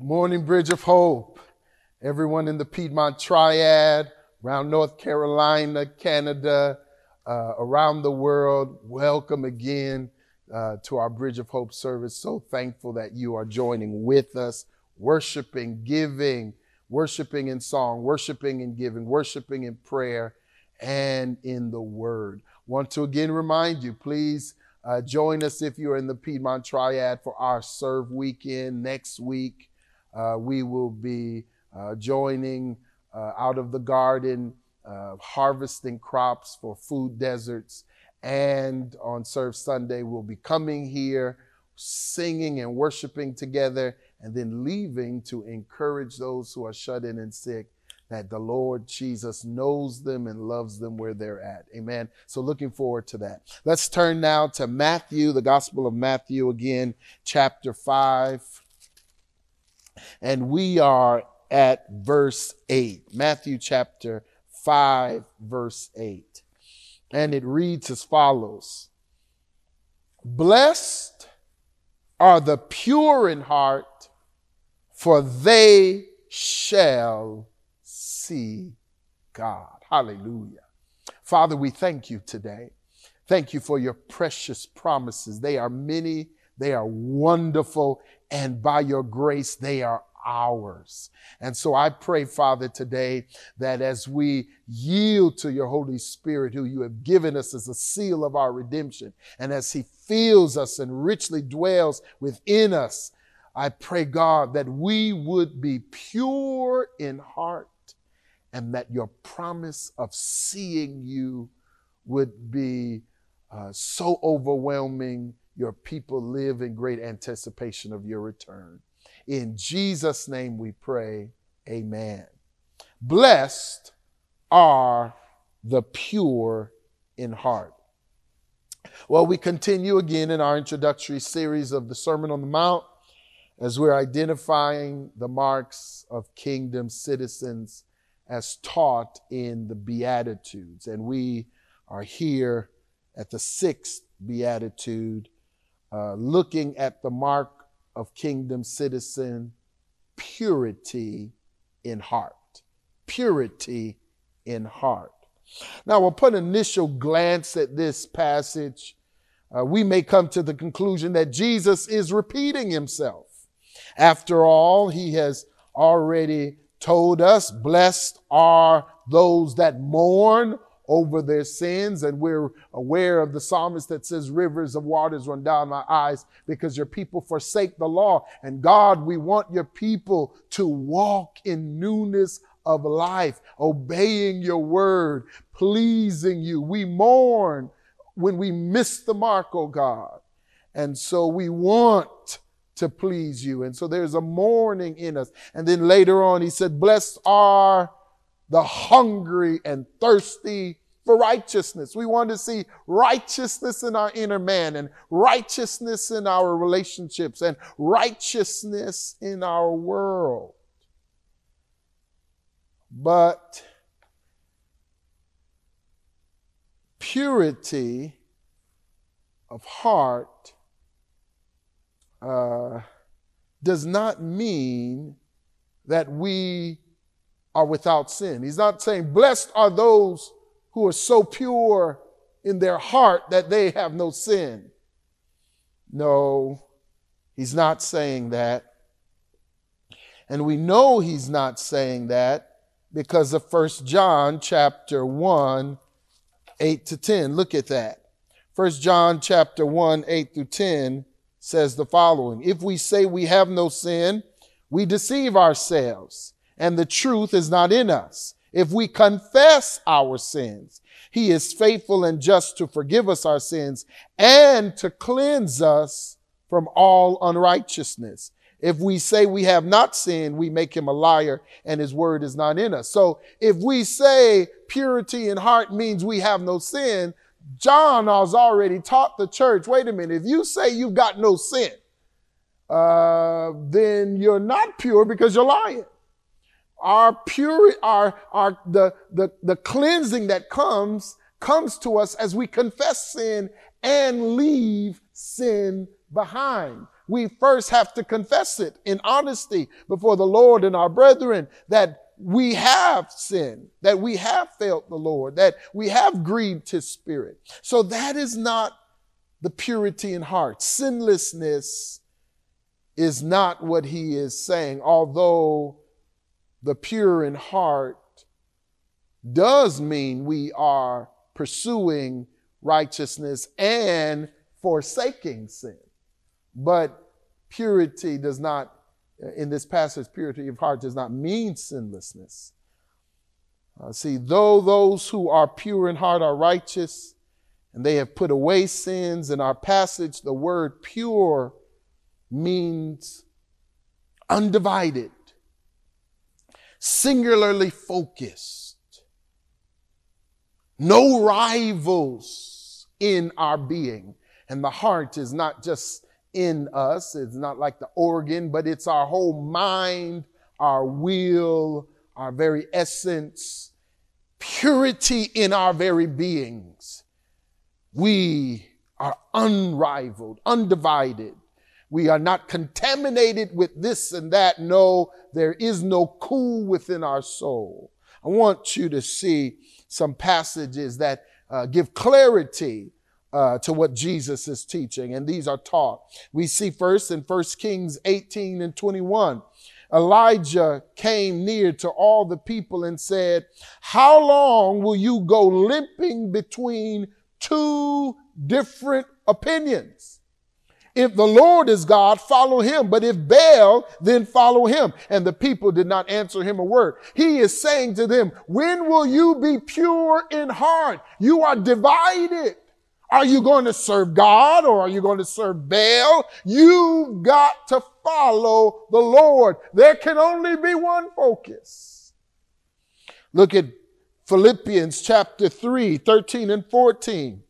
Morning, Bridge of Hope. Everyone in the Piedmont Triad, around North Carolina, Canada, uh, around the world, welcome again uh, to our Bridge of Hope service. So thankful that you are joining with us, worshiping, giving, worshiping in song, worshiping in giving, worshiping in prayer, and in the Word. Want to again remind you, please uh, join us if you're in the Piedmont Triad for our Serve Weekend next week. Uh, we will be uh, joining uh, out of the garden, harvesting crops for food deserts. And on Serve Sunday, we'll be coming here, singing and worshiping together, and then leaving to encourage those who are shut in and sick that the Lord Jesus knows them and loves them where they're at. Amen. So looking forward to that. Let's turn now to Matthew, the Gospel of Matthew again, chapter 5. And we are at verse 8, Matthew chapter 5, verse 8. And it reads as follows Blessed are the pure in heart, for they shall see God. Hallelujah. Father, we thank you today. Thank you for your precious promises. They are many, they are wonderful, and by your grace, they are ours. And so I pray, Father, today that as we yield to your Holy Spirit, who you have given us as a seal of our redemption, and as he fills us and richly dwells within us, I pray, God, that we would be pure in heart and that your promise of seeing you would be uh, so overwhelming your people live in great anticipation of your return. In Jesus' name we pray, amen. Blessed are the pure in heart. Well, we continue again in our introductory series of the Sermon on the Mount as we're identifying the marks of kingdom citizens as taught in the Beatitudes. And we are here at the sixth Beatitude uh, looking at the mark of kingdom citizen, purity in heart. Purity in heart. Now, upon initial glance at this passage, uh, we may come to the conclusion that Jesus is repeating himself. After all, he has already told us, blessed are those that mourn, over their sins. And we're aware of the psalmist that says, Rivers of waters run down my eyes because your people forsake the law. And God, we want your people to walk in newness of life, obeying your word, pleasing you. We mourn when we miss the mark, oh God. And so we want to please you. And so there's a mourning in us. And then later on, he said, Blessed are the hungry and thirsty for righteousness. We want to see righteousness in our inner man and righteousness in our relationships and righteousness in our world. But purity of heart uh, does not mean that we are without sin. He's not saying, blessed are those who are so pure in their heart that they have no sin. No, he's not saying that. And we know he's not saying that because of 1 John chapter 1, 8 to 10. Look at that. 1 John chapter 1, 8 through 10 says the following. If we say we have no sin, we deceive ourselves and the truth is not in us. If we confess our sins, he is faithful and just to forgive us our sins and to cleanse us from all unrighteousness. If we say we have not sinned, we make him a liar and his word is not in us. So if we say purity in heart means we have no sin, John has already taught the church, wait a minute, if you say you've got no sin, uh, then you're not pure because you're lying our pure, our, our, the, the, the cleansing that comes, comes to us as we confess sin and leave sin behind. we first have to confess it in honesty before the Lord and our brethren that we have sinned, that we have failed the Lord, that we have grieved his spirit. So that is not the purity in heart. Sinlessness is not what he is saying, although the pure in heart does mean we are pursuing righteousness and forsaking sin. But purity does not in this passage, purity of heart does not mean sinlessness. Uh, see, though those who are pure in heart are righteous, and they have put away sins, in our passage, the word pure means undivided, singularly focused, no rivals in our being. And the heart is not just in us. It's not like the organ, but it's our whole mind, our will, our very essence, purity in our very beings. We are unrivaled, undivided. We are not contaminated with this and that. No, there is no cool within our soul. I want you to see some passages that uh, give clarity uh, to what Jesus is teaching, and these are taught. We see first in 1 Kings 18 and 21. Elijah came near to all the people and said, How long will you go limping between two different opinions? If the Lord is God, follow him. But if Baal, then follow him. And the people did not answer him a word. He is saying to them, When will you be pure in heart? You are divided. Are you going to serve God or are you going to serve Baal? You've got to follow the Lord. There can only be one focus. Look at Philippians chapter 3, 13 and 14.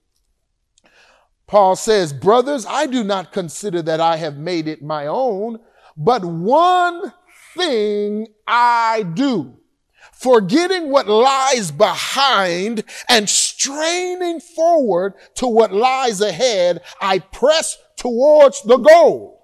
Paul says, Brothers, I do not consider that I have made it my own, but one thing I do forgetting what lies behind and straining forward to what lies ahead, I press towards the goal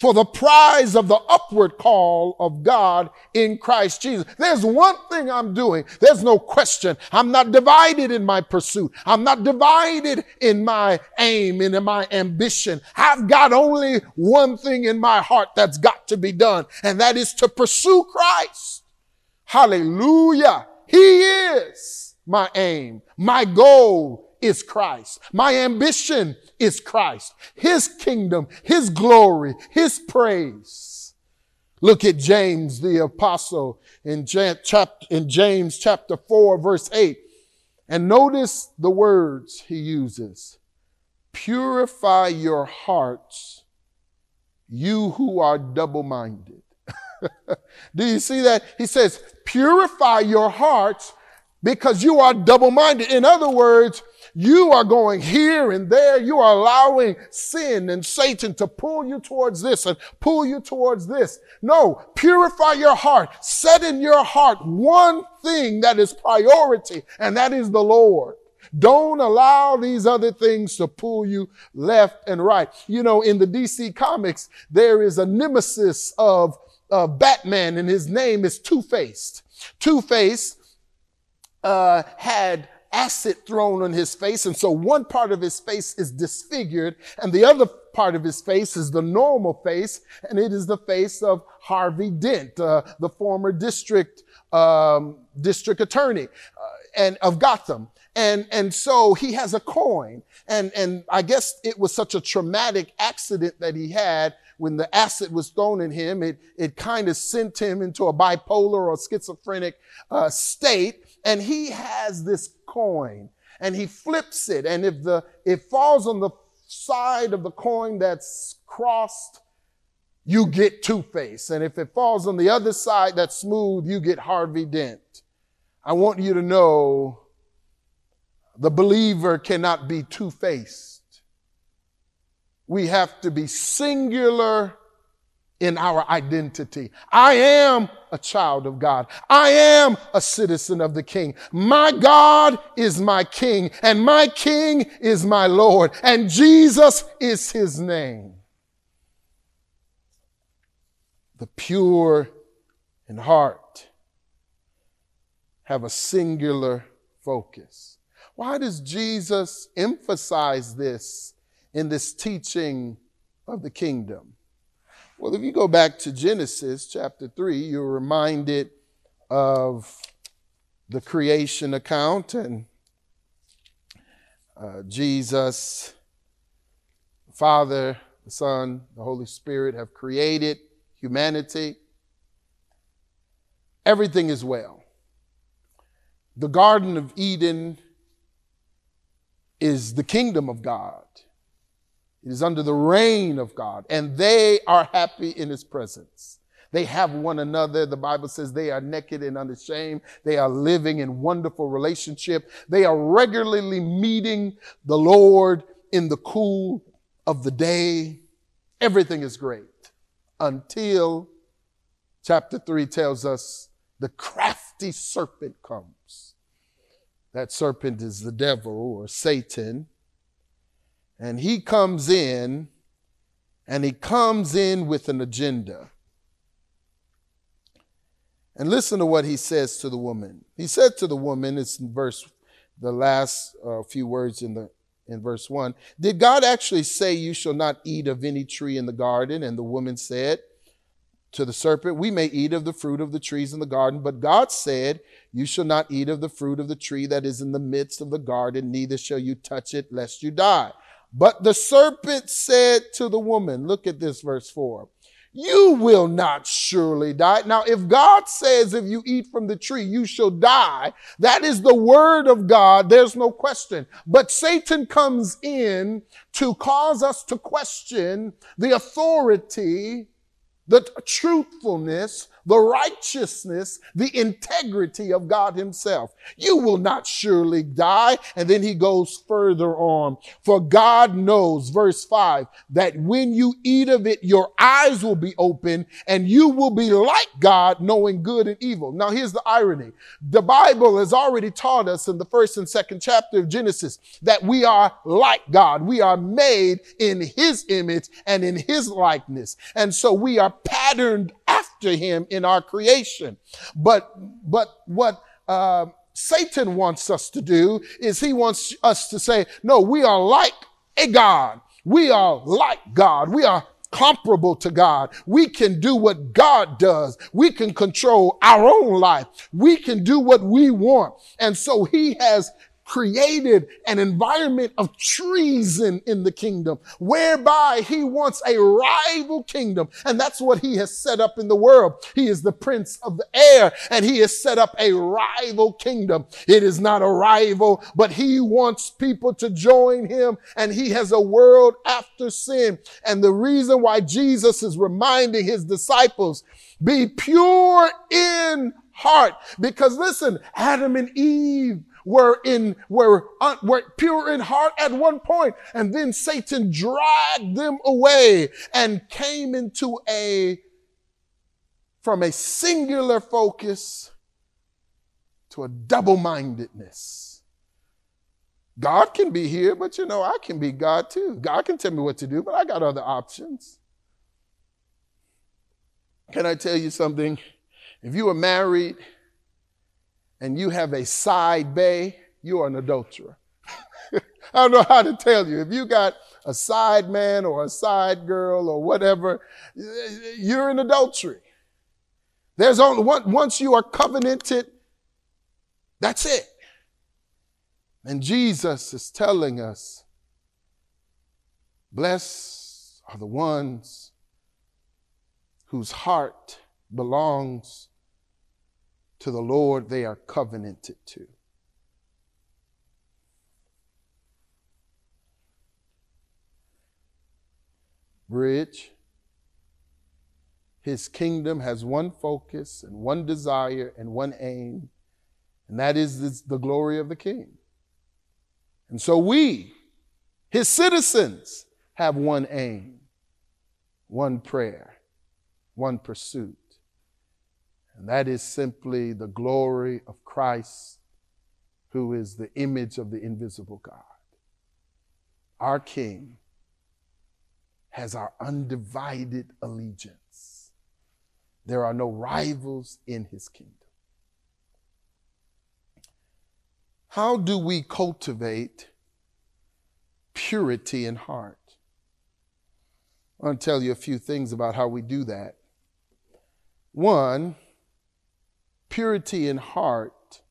for the prize of the upward call of God in Christ Jesus. There's one thing I'm doing. There's no question. I'm not divided in my pursuit. I'm not divided in my aim and in my ambition. I've got only one thing in my heart that's got to be done, and that is to pursue Christ. Hallelujah. He is my aim. My goal is Christ. My ambition is Christ. His kingdom, His glory, His praise. Look at James the apostle in, James chapter 4 verse 8. And notice the words he uses. Purify your hearts, you who are double-minded. Do you see that? He says, purify your hearts because you are double minded. In other words, you are going here and there. You are allowing sin and Satan to pull you towards this and pull you towards this. No, purify your heart. Set in your heart one thing that is priority, and that is the Lord. Don't allow these other things to pull you left and right. You know, in the DC comics, there is a nemesis of Batman, and his name is Two Faced. Two Faced uh, had acid thrown on his face, and so one part of his face is disfigured, and the other part of his face is the normal face, and it is the face of Harvey Dent, uh, the former district um, district attorney, uh, and of Gotham. And, and so he has a coin. And, and I guess it was such a traumatic accident that he had when the acid was thrown in him, it, it kind of sent him into a bipolar or schizophrenic uh, state. And he has this coin and he flips it. And if the, it falls on the side of the coin that's crossed, you get Two Face. And if it falls on the other side that's smooth, you get Harvey Dent. I want you to know the believer cannot be two faced we have to be singular in our identity. I am a child of God. I am a citizen of the king. My God is my king and my king is my Lord and Jesus is his name. The pure in heart have a singular focus. Why does Jesus emphasize this in this teaching of the kingdom? Well, if you go back to Genesis chapter 3, you're reminded of the creation account and uh, Jesus, the Father, the Son, the Holy Spirit have created humanity. Everything is well. The Garden of Eden is the kingdom of God. It is under the reign of God, and they are happy in his presence. They have one another. The Bible says they are naked and unashamed. They are living in wonderful relationship. They are regularly meeting the Lord in the cool of the day. Everything is great until chapter 3 tells us the crafty serpent comes. That serpent is the devil or Satan. And he comes in, and he comes in with an agenda. And listen to what he says to the woman. He said to the woman, it's in verse, the last uh, few words in the in verse 1. Did God actually say, You shall not eat of any tree in the garden? And the woman said to the serpent, We may eat of the fruit of the trees in the garden, but God said, You shall not eat of the fruit of the tree that is in the midst of the garden, neither shall you touch it, lest you die. But the serpent said to the woman, Look at this, verse 4 you will not surely die. Now, if God says if you eat from the tree, you shall die, that is the word of God. There's no question. But Satan comes in to cause us to question the authority, the truthfulness, the righteousness, the integrity of God himself. You will not surely die. And then he goes further on. For God knows, verse five, that when you eat of it, your eyes will be open and you will be like God, knowing good and evil. Now here's the irony. The Bible has already taught us in the first and second chapter of Genesis that we are like God. We are made in his image and in his likeness. And so we are patterned after him in our creation. But, but what, uh, Satan wants us to do is he wants us to say, no, we are like a God. We are like God. We are comparable to God. We can do what God does. We can control our own life. We can do what we want. And so he has created an environment of treason in the kingdom, whereby he wants a rival kingdom. And that's what he has set up in the world. He is the prince of the air and he has set up a rival kingdom. It is not a rival, but he wants people to join him and he has a world after sin. And the reason why Jesus is reminding his disciples, be pure in heart. Because listen, Adam and Eve were in were, uh, were pure in heart at one point and then satan dragged them away and came into a from a singular focus to a double-mindedness. God can be here but you know i can be god too. God can tell me what to do but i got other options. Can i tell you something? If you are married and you have a side bay, you are an adulterer. I don't know how to tell you. If you got a side man or a side girl or whatever, you're in adultery. There's only one, once you are covenanted, that's it. And Jesus is telling us, blessed are the ones whose heart belongs to the Lord they are covenanted to. Bridge. His kingdom has one focus and one desire and one aim, and that is the glory of the king. And so we, his citizens, have one aim, one prayer, one pursuit. And that is simply the glory of Christ, who is the image of the invisible God. Our King has our undivided allegiance. There are no rivals in his kingdom. How do we cultivate purity in heart? I want to tell you a few things about how we do that. One, purity in heart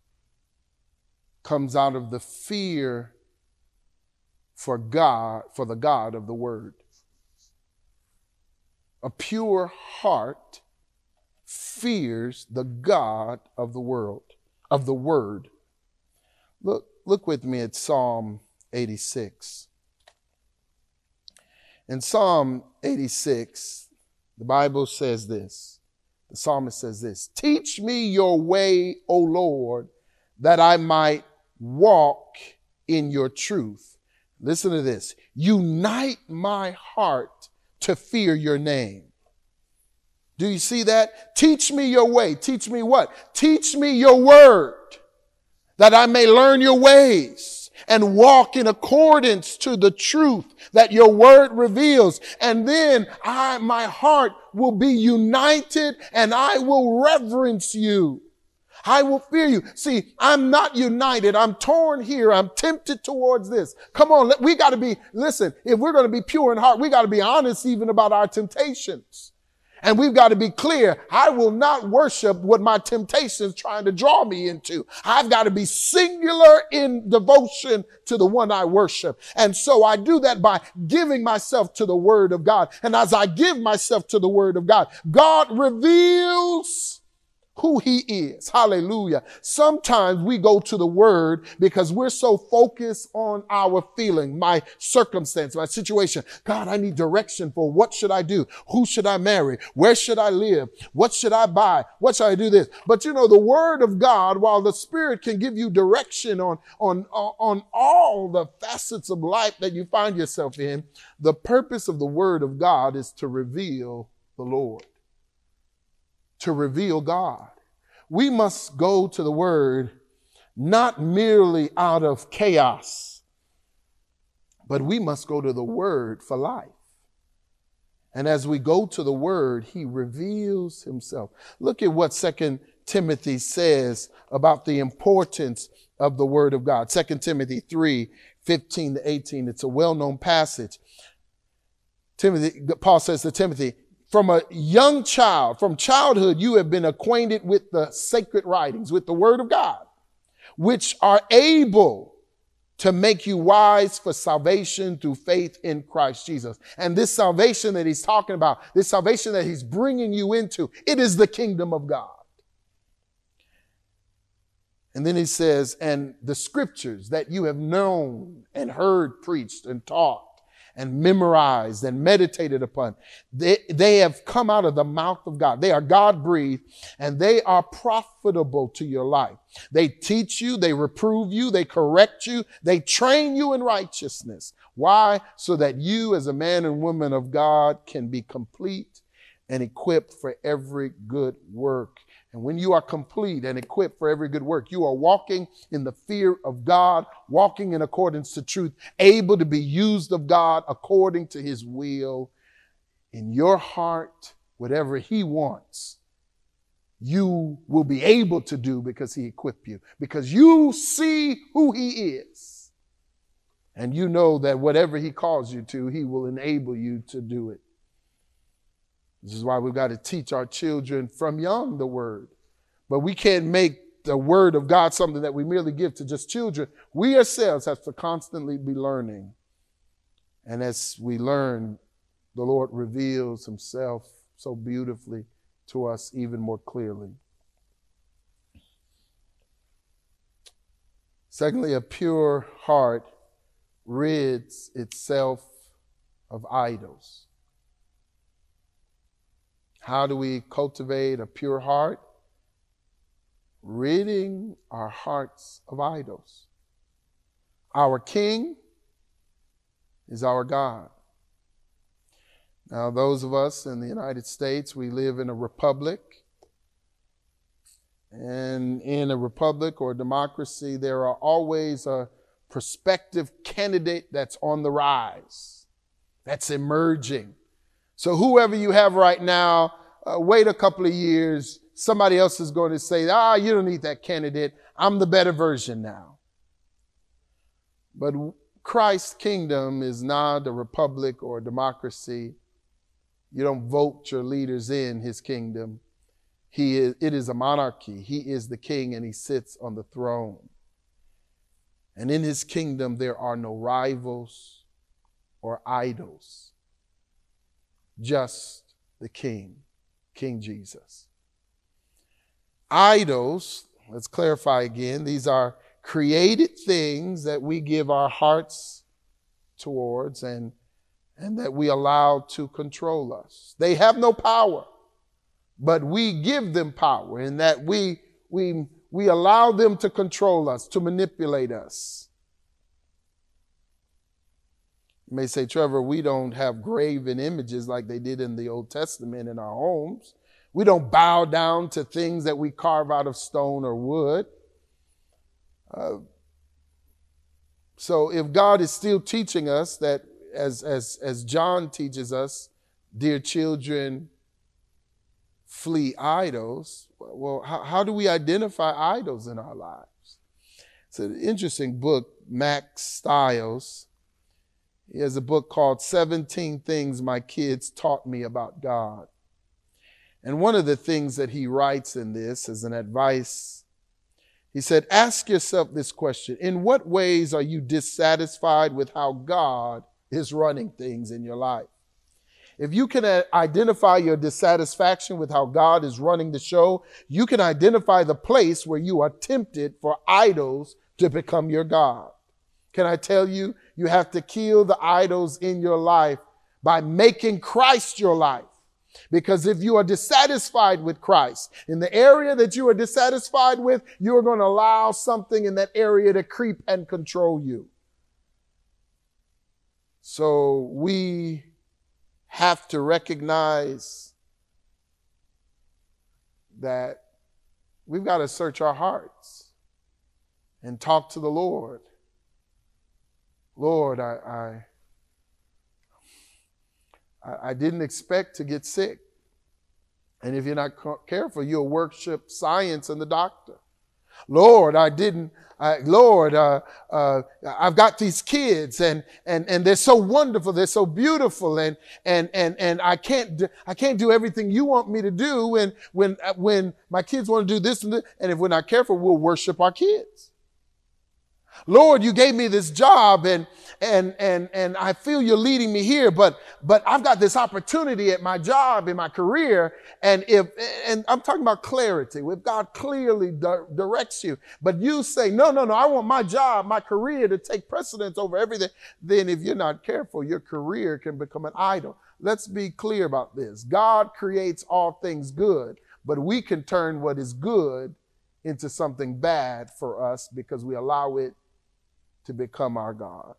comes out of the fear for God, for the God of the Word. A pure heart fears the God of the world, of the Word. Look, look with me at Psalm 86. In Psalm 86, the Bible says this. The psalmist says this Teach me your way, O Lord, that I might walk in your truth. Listen to this. Unite my heart to fear your name. Do you see that? Teach me your way. Teach me what? Teach me your word that I may learn your ways and walk in accordance to the truth that your word reveals. And then I, my heart will be united and I will reverence you. I will fear you. See, I'm not united. I'm torn here. I'm tempted towards this. Come on. We got to be, listen, if we're going to be pure in heart, we got to be honest even about our temptations. And we've got to be clear. I will not worship what my temptation is trying to draw me into. I've got to be singular in devotion to the one I worship. And so I do that by giving myself to the word of God. And as I give myself to the word of God, God reveals who he is. Hallelujah. Sometimes we go to the word because we're so focused on our feeling, my circumstance, my situation. God, I need direction for what should I do? Who should I marry? Where should I live? What should I buy? What should I do this? But you know, the word of God, while the spirit can give you direction on, on, on all the facets of life that you find yourself in, the purpose of the word of God is to reveal the Lord to reveal God. We must go to the Word not merely out of chaos, but we must go to the Word for life. And as we go to the Word, He reveals Himself. Look at what Second Timothy says about the importance of the Word of God. Second Timothy 3 15 to 18. It's a well known passage. Timothy, Paul says to Timothy, from a young child, from childhood, you have been acquainted with the sacred writings, with the word of God, which are able to make you wise for salvation through faith in Christ Jesus. And this salvation that he's talking about, this salvation that he's bringing you into, it is the kingdom of God. And then he says, and the scriptures that you have known and heard preached and taught and memorized and meditated upon. They, they have come out of the mouth of God. They are God breathed and they are profitable to your life. They teach you, they reprove you, they correct you, they train you in righteousness. Why? So that you as a man and woman of God can be complete and equipped for every good work. And when you are complete and equipped for every good work, you are walking in the fear of God, walking in accordance to truth, able to be used of God according to his will. In your heart, whatever he wants, you will be able to do because he equipped you, because you see who he is. And you know that whatever he calls you to, he will enable you to do it. This is why we've got to teach our children from young the word. But we can't make the word of God something that we merely give to just children. We ourselves have to constantly be learning. And as we learn, the Lord reveals himself so beautifully to us even more clearly. Secondly, a pure heart rids itself of idols. How do we cultivate a pure heart? Ridding our hearts of idols. Our King is our God. Now, those of us in the United States, we live in a republic. And in a republic or democracy, there are always a prospective candidate that's on the rise, that's emerging. So whoever you have right now, uh, wait a couple of years. Somebody else is going to say, ah, you don't need that candidate. I'm the better version now. But Christ's kingdom is not a republic or a democracy. You don't vote your leaders in his kingdom. He is, it is a monarchy. He is the king and he sits on the throne. And in his kingdom, there are no rivals or idols, just the king, King Jesus. Idols, let's clarify again, these are created things that we give our hearts towards and, and that we allow to control us. They have no power, but we give them power in that we, we, we allow them to control us, to manipulate us. You may say, Trevor, we don't have graven images like they did in the Old Testament in our homes. We don't bow down to things that we carve out of stone or wood. Uh, so if God is still teaching us that, as, as, as John teaches us, dear children, flee idols, well, how, how do we identify idols in our lives? It's an interesting book, Max Stiles. He has a book called 17 Things My Kids Taught Me About God. And one of the things that he writes in this as an advice he said, Ask yourself this question In what ways are you dissatisfied with how God is running things in your life? If you can uh, identify your dissatisfaction with how God is running the show, you can identify the place where you are tempted for idols to become your God. Can I tell you, you have to kill the idols in your life by making Christ your life. Because if you are dissatisfied with Christ, in the area that you are dissatisfied with, you are going to allow something in that area to creep and control you. So we have to recognize that we've got to search our hearts and talk to the Lord. Lord, I, I I, didn't expect to get sick. And if you're not careful, you'll worship science and the doctor. Lord, I didn't, I, Lord, uh, uh, I've got these kids and, and, and they're so wonderful. They're so beautiful. And, and, and, and I can't, do, I can't do everything you want me to do when, when, uh, when my kids want to do this and this. And if we're not careful, we'll worship our kids. Lord, you gave me this job and, and, and, and I feel you're leading me here, but, but I've got this opportunity at my job, in my career. And if, and I'm talking about clarity, if God clearly di- directs you, but you say, no, no, no, I want my job, my career to take precedence over everything, then if you're not careful, your career can become an idol. Let's be clear about this. God creates all things good, but we can turn what is good into something bad for us because we allow it to become our God.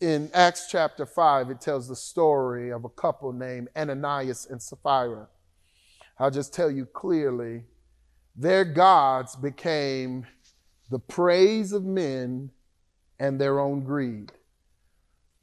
In Acts chapter 5, it tells the story of a couple named Ananias and Sapphira. I'll just tell you clearly their gods became the praise of men and their own greed.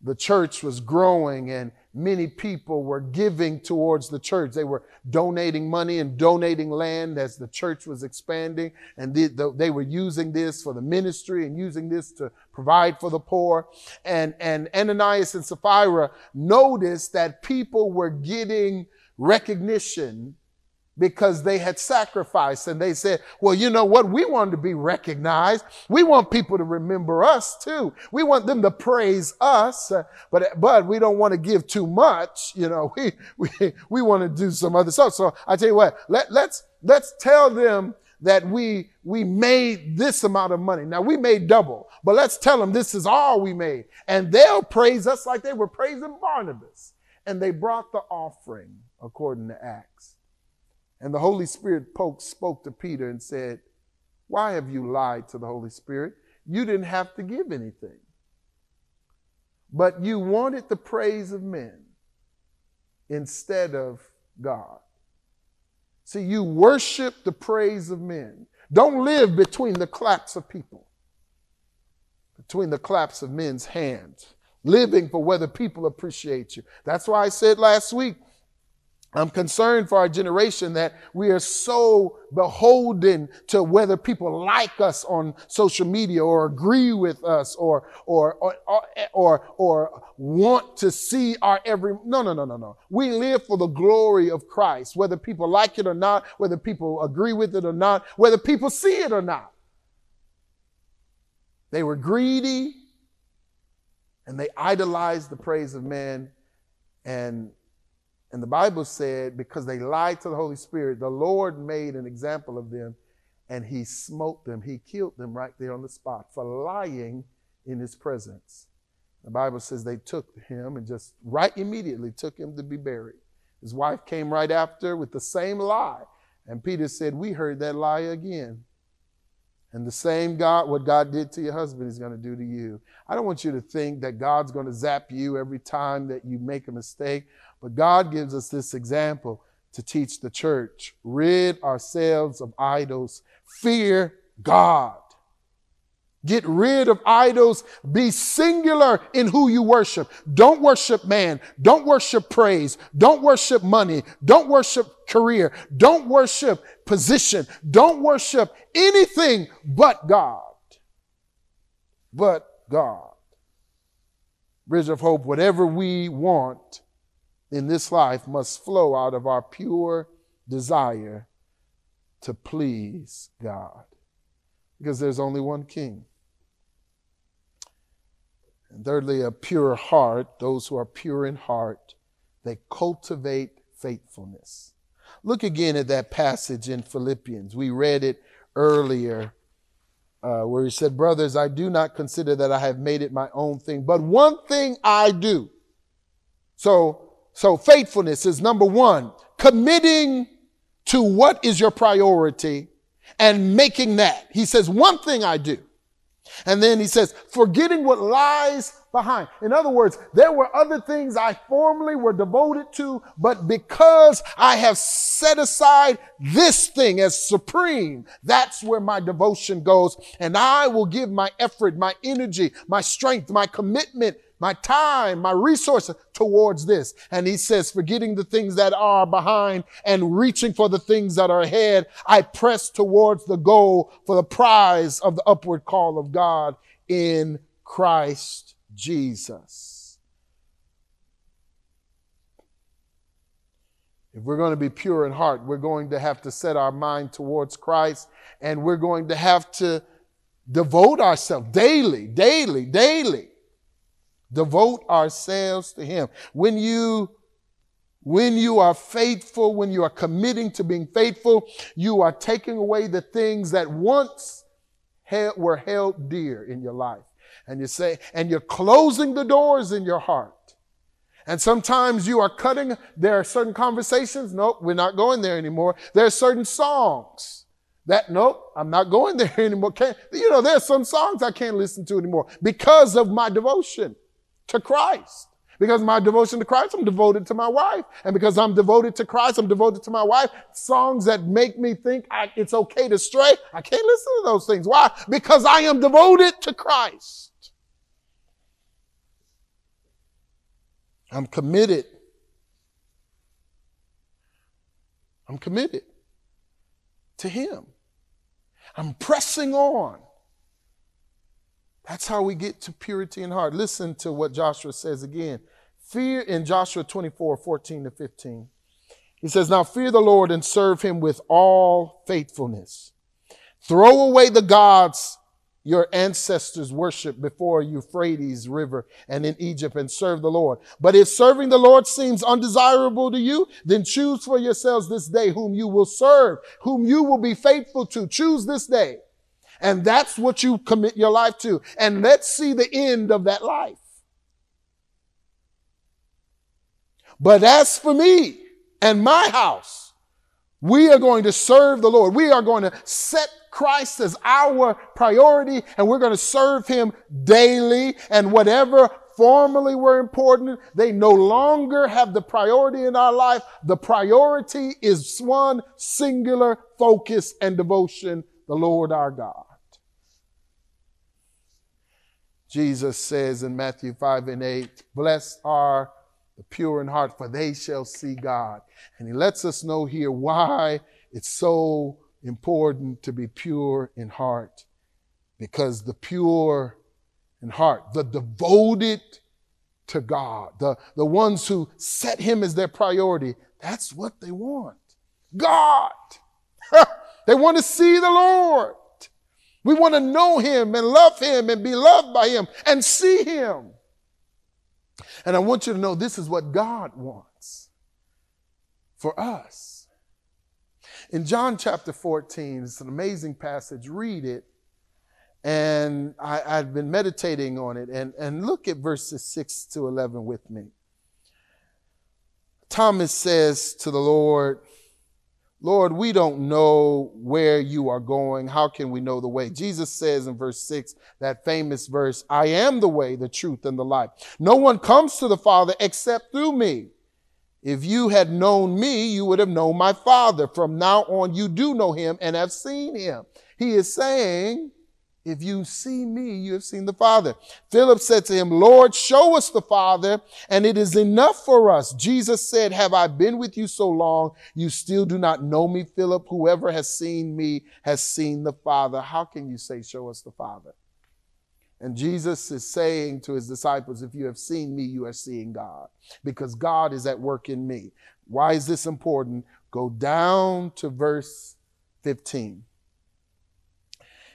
The church was growing and many people were giving towards the church. They were donating money and donating land as the church was expanding. And they, they, were using this for the ministry and using this to provide for the poor. And, and Ananias and Sapphira noticed that people were getting recognition because they had sacrificed and they said, well, you know what? We want to be recognized. We want people to remember us too. We want them to praise us, but, but we don't want to give too much. You know, we, we, we want to do some other stuff. So I tell you what, let, let's, let's tell them that we, we made this amount of money. Now we made double, but let's tell them this is all we made. And they'll praise us like they were praising Barnabas. And they brought the offering according to Acts. And the Holy Spirit spoke to Peter and said, Why have you lied to the Holy Spirit? You didn't have to give anything. But you wanted the praise of men instead of God. See, you worship the praise of men. Don't live between the claps of people, between the claps of men's hands, living for whether people appreciate you. That's why I said last week I'm concerned for our generation that we are so beholden to whether people like us on social media or agree with us or, or, or, or, or, want to see our every, no, no, no, no, no. We live for the glory of Christ, whether people like it or not, whether people agree with it or not, whether people see it or not. They were greedy and they idolized the praise of men and and the Bible said, because they lied to the Holy Spirit, the Lord made an example of them and he smote them. He killed them right there on the spot for lying in his presence. The Bible says they took him and just right immediately took him to be buried. His wife came right after with the same lie. And Peter said, We heard that lie again. And the same God, what God did to your husband, is going to do to you. I don't want you to think that God's going to zap you every time that you make a mistake. But God gives us this example to teach the church rid ourselves of idols, fear God. Get rid of idols. Be singular in who you worship. Don't worship man. Don't worship praise. Don't worship money. Don't worship career. Don't worship position. Don't worship anything but God. But God. Bridge of Hope, whatever we want in this life must flow out of our pure desire to please God. Because there's only one king. And thirdly, a pure heart, those who are pure in heart, they cultivate faithfulness. Look again at that passage in Philippians. We read it earlier uh, where he said, Brothers, I do not consider that I have made it my own thing, but one thing I do. So so faithfulness is number one, committing to what is your priority and making that. He says, one thing I do. And then he says, forgetting what lies behind. In other words, there were other things I formerly were devoted to, but because I have set aside this thing as supreme, that's where my devotion goes. And I will give my effort, my energy, my strength, my commitment my time, my resources towards this. And he says, forgetting the things that are behind and reaching for the things that are ahead, I press towards the goal for the prize of the upward call of God in Christ Jesus. If we're going to be pure in heart, we're going to have to set our mind towards Christ and we're going to have to devote ourselves daily, daily, daily Devote ourselves to Him. When you when you are faithful, when you are committing to being faithful, you are taking away the things that once held, were held dear in your life. And you say, and you're closing the doors in your heart. And sometimes you are cutting, there are certain conversations, nope, we're not going there anymore. There are certain songs that, nope, I'm not going there anymore. Can't, you know, there's some songs I can't listen to anymore because of my devotion to Christ. Because my devotion to Christ, I'm devoted to my wife. And because I'm devoted to Christ, I'm devoted to my wife. Songs that make me think I, it's okay to stray, I can't listen to those things. Why? Because I am devoted to Christ. I'm committed. I'm committed to Him. I'm pressing on. That's how we get to purity in heart. Listen to what Joshua says again. Fear in Joshua 24, 14 to 15. He says, Now fear the Lord and serve him with all faithfulness. Throw away the gods your ancestors worshiped before Euphrates River and in Egypt and serve the Lord. But if serving the Lord seems undesirable to you, then choose for yourselves this day whom you will serve, whom you will be faithful to. Choose this day and that's what you commit your life to. And let's see the end of that life. But as for me and my house, we are going to serve the Lord. We are going to set Christ as our priority and we're going to serve him daily and whatever formerly were important, they no longer have the priority in our life. The priority is one singular focus and devotion, the Lord our God. Jesus says in Matthew 5 and 8, Blessed are the pure in heart, for they shall see God. And he lets us know here why it's so important to be pure in heart. Because the pure in heart, the devoted to God, the, the ones who set him as their priority, that's what they want. God. they want to see the Lord. We want to know him and love him and be loved by him and see him. And I want you to know this is what God wants for us. In John chapter 14, it's an amazing passage. Read it. And I, have been meditating on it. And, and look at verses 6 to 11 with me. Thomas says to the Lord, Lord, we don't know where you are going. How can we know the way? Jesus says in verse 6, that famous verse, I am the way, the truth, and the life. No one comes to the Father except through me. If you had known me, you would have known my Father. From now on, you do know him and have seen him. He is saying, if you see me, you have seen the Father. Philip said to him, Lord, show us the Father, and it is enough for us. Jesus said, Have I been with you so long? You still do not know me, Philip. Whoever has seen me has seen the Father. How can you say, Show us the Father? And Jesus is saying to his disciples, If you have seen me, you are seeing God, because God is at work in me. Why is this important? Go down to verse 15.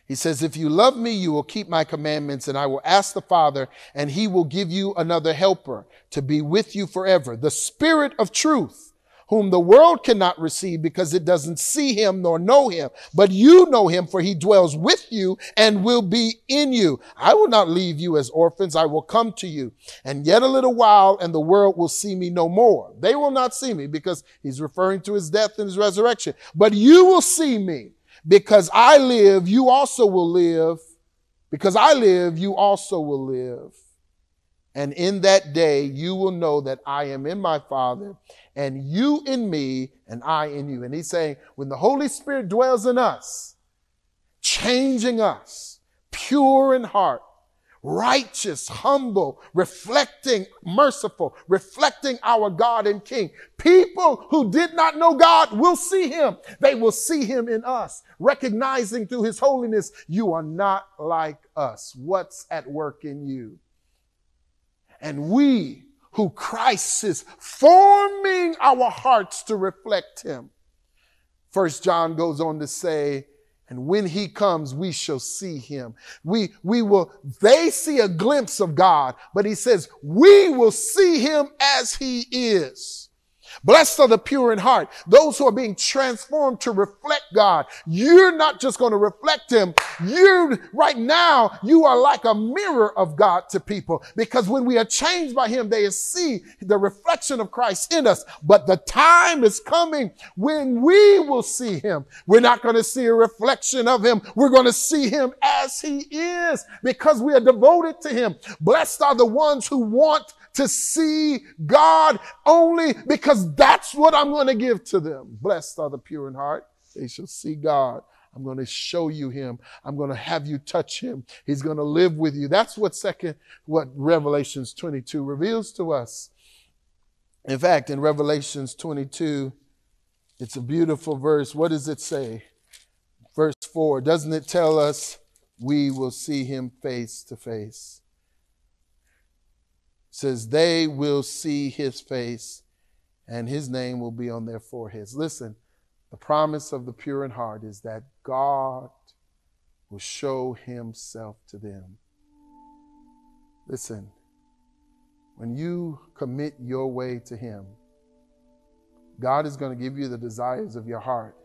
He says, If you love me, you will keep my commandments, and I will ask the Father, and he will give you another helper to be with you forever. The Spirit of truth, whom the world cannot receive because it doesn't see him nor know him. But you know him, for he dwells with you and will be in you. I will not leave you as orphans. I will come to you. And yet a little while, and the world will see me no more. They will not see me because he's referring to his death and his resurrection. But you will see me because I live, you also will live. Because I live, you also will live. And in that day, you will know that I am in my Father, and you in me, and I in you. And he's saying, when the Holy Spirit dwells in us, changing us, pure in heart, righteous, humble, reflecting, merciful, reflecting our God and King. People who did not know God will see him. They will see him in us, recognizing through his holiness, you are not like us. What's at work in you? And we who Christ is forming our hearts to reflect him. First John goes on to say, and when he comes, we shall see him. We, we will, they see a glimpse of God, but he says, we will see him as he is. Blessed are the pure in heart, those who are being transformed to reflect God. You're not just going to reflect Him. You, right now, you are like a mirror of God to people because when we are changed by Him, they see the reflection of Christ in us. But the time is coming when we will see Him. We're not going to see a reflection of Him. We're going to see Him as He is because we are devoted to Him. Blessed are the ones who want to see God only because that's what I'm going to give to them. Blessed are the pure in heart. They shall see God. I'm going to show you him. I'm going to have you touch him. He's going to live with you. That's what second, what Revelations 22 reveals to us. In fact, in Revelations 22, it's a beautiful verse. What does it say? Verse 4. Doesn't it tell us we will see him face to face? Says they will see his face and his name will be on their foreheads. Listen, the promise of the pure in heart is that God will show himself to them. Listen, when you commit your way to him, God is going to give you the desires of your heart.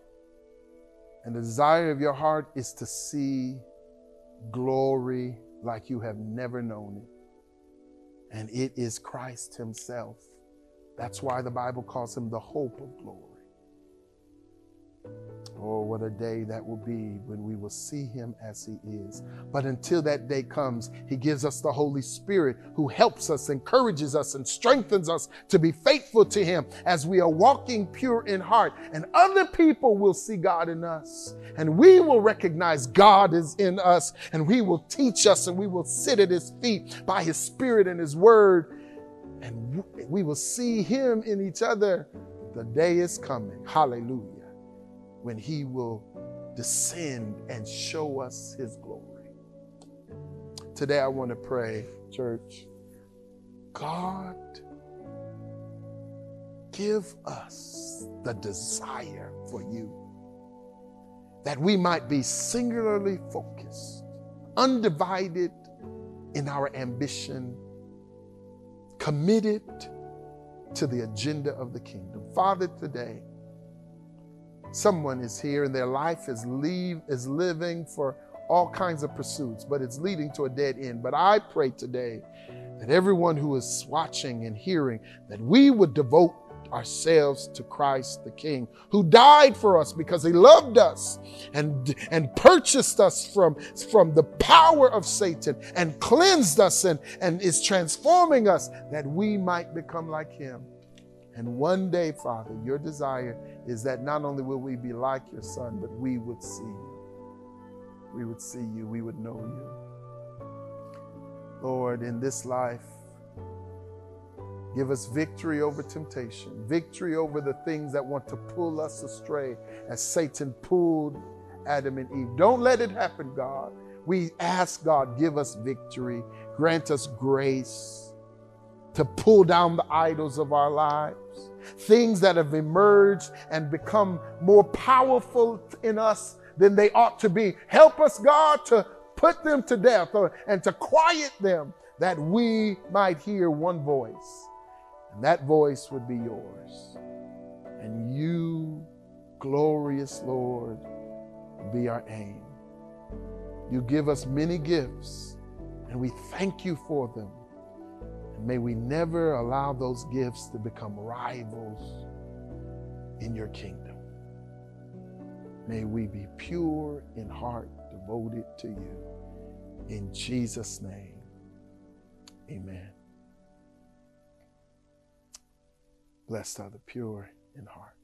And the desire of your heart is to see glory like you have never known it and it is Christ Himself. That's why the Bible calls Him the hope of glory. Oh, what a day that will be when we will see him as he is. But until that day comes, he gives us the Holy Spirit who helps us, encourages us, and strengthens us to be faithful to him as we are walking pure in heart. And other people will see God in us. And we will recognize God is in us. And we will teach us and we will sit at his feet by his Spirit and his word and we will see him in each other. The day is coming. Hallelujah. When he will descend and show us his glory. Today I want to pray, church. God, give us the desire for you that we might be singularly focused, undivided in our ambition, committed to the agenda of the kingdom. Father, today, someone is here and their life is leave is living for all kinds of pursuits, but it's leading to a dead end. But I pray today that everyone who is watching and hearing, that we would devote ourselves to Christ the King, who died for us because he loved us and, and purchased us from, from the power of Satan and cleansed us and, and is transforming us that we might become like him. And one day, Father, your desire is that not only will we be like your Son, but we would see you. We would see you, we would know you. Lord, in this life, Give us victory over temptation, victory over the things that want to pull us astray as Satan pulled Adam and Eve. Don't let it happen, God. We ask God, give us victory, grant us grace to pull down the idols of our lives, things that have emerged and become more powerful in us than they ought to be. Help us, God, to put them to death and to quiet them that we might hear one voice and that voice would be yours. And you, glorious Lord, be our aim. You give us many gifts, and we thank you for them. And may we never allow those gifts to become rivals in your kingdom. May we be pure in heart, devoted to you. In Jesus' name, amen. Blessed are the pure in heart.